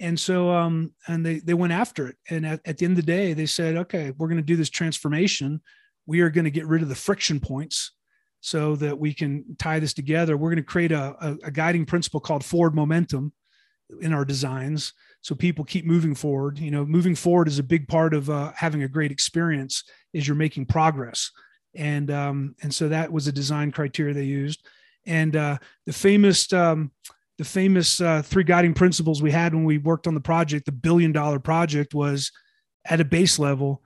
And so, um, and they, they went after it. And at, at the end of the day, they said, okay, we're going to do this transformation. We are going to get rid of the friction points so that we can tie this together. We're going to create a, a, a guiding principle called forward momentum in our designs. So people keep moving forward. You know, moving forward is a big part of uh, having a great experience is you're making progress. And, um, and so that was a design criteria they used. And uh, the famous, um, the famous uh, three guiding principles we had when we worked on the project, the billion dollar project, was at a base level,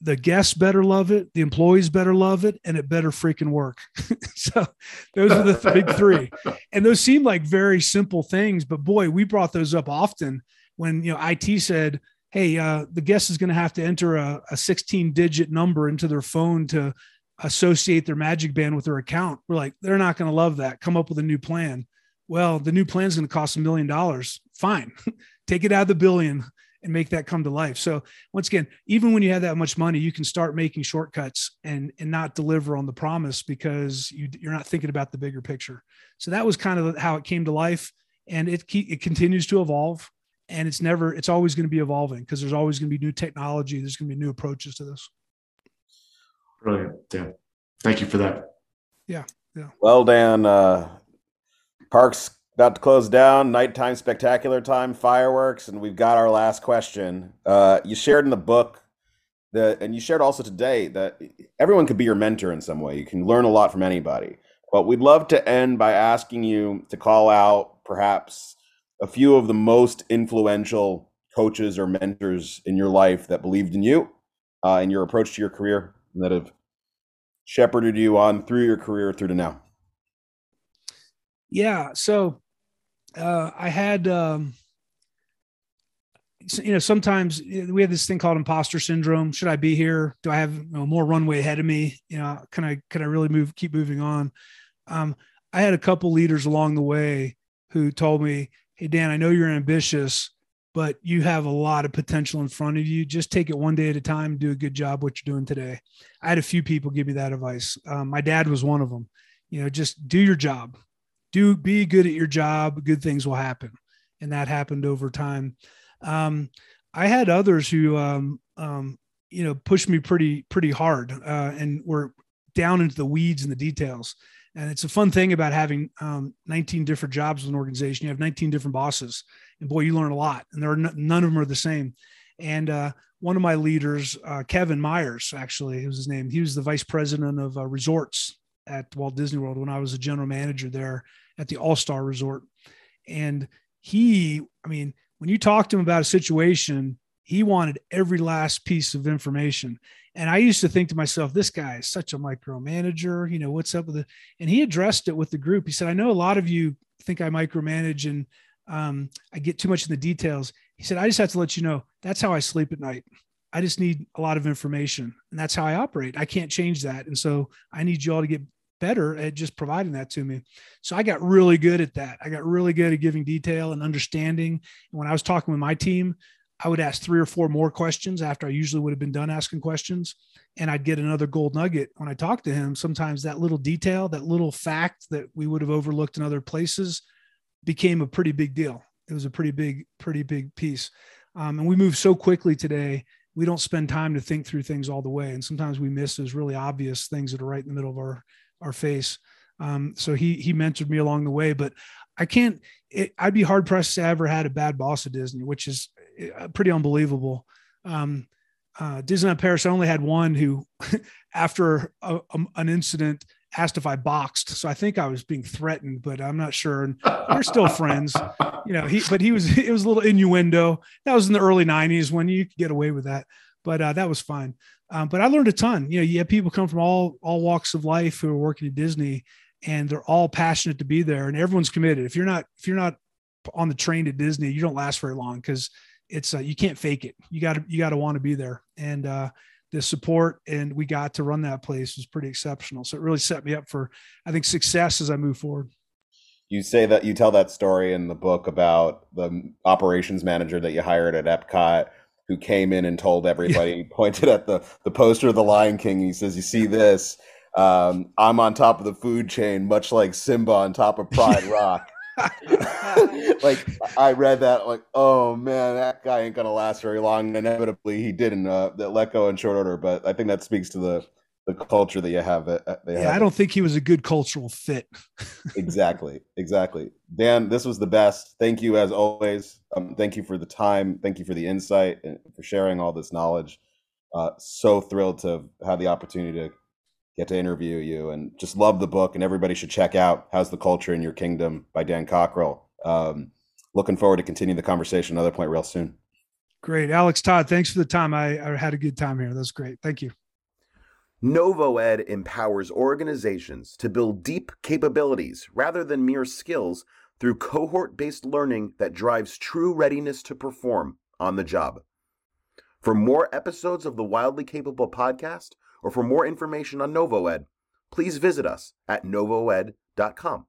the guests better love it, the employees better love it, and it better freaking work. so those are the big three. And those seem like very simple things, but boy, we brought those up often when you know IT said, "Hey, uh, the guest is going to have to enter a, a 16 digit number into their phone to." associate their magic band with their account we're like they're not going to love that come up with a new plan well, the new plan is going to cost a million dollars. Fine, take it out of the billion and make that come to life. So once again, even when you have that much money, you can start making shortcuts and and not deliver on the promise because you you're not thinking about the bigger picture. So that was kind of how it came to life, and it it continues to evolve, and it's never it's always going to be evolving because there's always going to be new technology. There's going to be new approaches to this. Brilliant, Dan. Thank you for that. Yeah, yeah. Well, Dan, uh, Park's about to close down. Nighttime spectacular time, fireworks, and we've got our last question. Uh, you shared in the book that, and you shared also today that everyone could be your mentor in some way. You can learn a lot from anybody. But we'd love to end by asking you to call out perhaps a few of the most influential coaches or mentors in your life that believed in you uh, and your approach to your career that have shepherded you on through your career through to now. Yeah. So uh, I had, um, you know, sometimes we have this thing called imposter syndrome. Should I be here? Do I have you know, more runway ahead of me? You know, can I can I really move, keep moving on? Um, I had a couple leaders along the way who told me, "Hey, Dan, I know you're ambitious, but you have a lot of potential in front of you. Just take it one day at a time. Do a good job what you're doing today." I had a few people give me that advice. Um, my dad was one of them. You know, just do your job do be good at your job good things will happen. And that happened over time. Um, i had others who um, um, you know pushed me pretty pretty hard uh, and were down into the weeds and the details. And it's a fun thing about having um, 19 different jobs with an organization. You have 19 different bosses and boy you learn a lot. And there are n- none of them are the same. And uh, one of my leaders uh, kevin myers actually was his name he was the vice president of uh, resorts at Walt Disney World when I was a general manager there at the All Star Resort. And he, I mean, when you talked to him about a situation, he wanted every last piece of information. And I used to think to myself, this guy is such a micromanager. You know, what's up with it? And he addressed it with the group. He said, I know a lot of you think I micromanage and um, I get too much in the details. He said, I just have to let you know that's how I sleep at night. I just need a lot of information and that's how I operate. I can't change that. And so I need you all to get better at just providing that to me. So I got really good at that. I got really good at giving detail and understanding. And when I was talking with my team, I would ask three or four more questions after I usually would have been done asking questions. And I'd get another gold nugget when I talked to him. Sometimes that little detail, that little fact that we would have overlooked in other places became a pretty big deal. It was a pretty big, pretty big piece. Um, and we move so quickly today, we don't spend time to think through things all the way. And sometimes we miss those really obvious things that are right in the middle of our, our face. Um, so he, he mentored me along the way, but I can't, it, I'd be hard pressed to ever had a bad boss at Disney, which is uh, pretty unbelievable. Um, uh, Paris, I only had one who, after a, a, an incident, asked if I boxed. So I think I was being threatened, but I'm not sure. And we're still friends, you know. He, but he was, it was a little innuendo. That was in the early '90s when you could get away with that, but uh, that was fine. Um, but I learned a ton. You know, you have people come from all all walks of life who are working at Disney, and they're all passionate to be there, and everyone's committed. If you're not, if you're not on the train at Disney, you don't last very long because it's uh, you can't fake it. You got to you got to want to be there, and uh, the support and we got to run that place was pretty exceptional. So it really set me up for I think success as I move forward. You say that you tell that story in the book about the operations manager that you hired at Epcot who came in and told everybody, yeah. pointed at the the poster of the Lion King. He says, "You see this? Um, I'm on top of the food chain, much like Simba on top of Pride Rock." like I read that, like, oh man, that guy ain't gonna last very long. Inevitably, he didn't uh, let go in short order, but I think that speaks to the the culture that you have. At, yeah, have. I don't think he was a good cultural fit. exactly, exactly. Dan, this was the best. Thank you as always. Um, thank you for the time. Thank you for the insight and for sharing all this knowledge. Uh, so thrilled to have the opportunity to get to interview you and just love the book and everybody should check out how's the culture in your kingdom by Dan Cockerell. Um, looking forward to continuing the conversation another point real soon. Great. Alex todd thanks for the time. I, I had a good time here. That was great. Thank you. NovoEd empowers organizations to build deep capabilities rather than mere skills through cohort-based learning that drives true readiness to perform on the job. For more episodes of the wildly capable podcast or for more information on NovoEd, please visit us at novoed.com.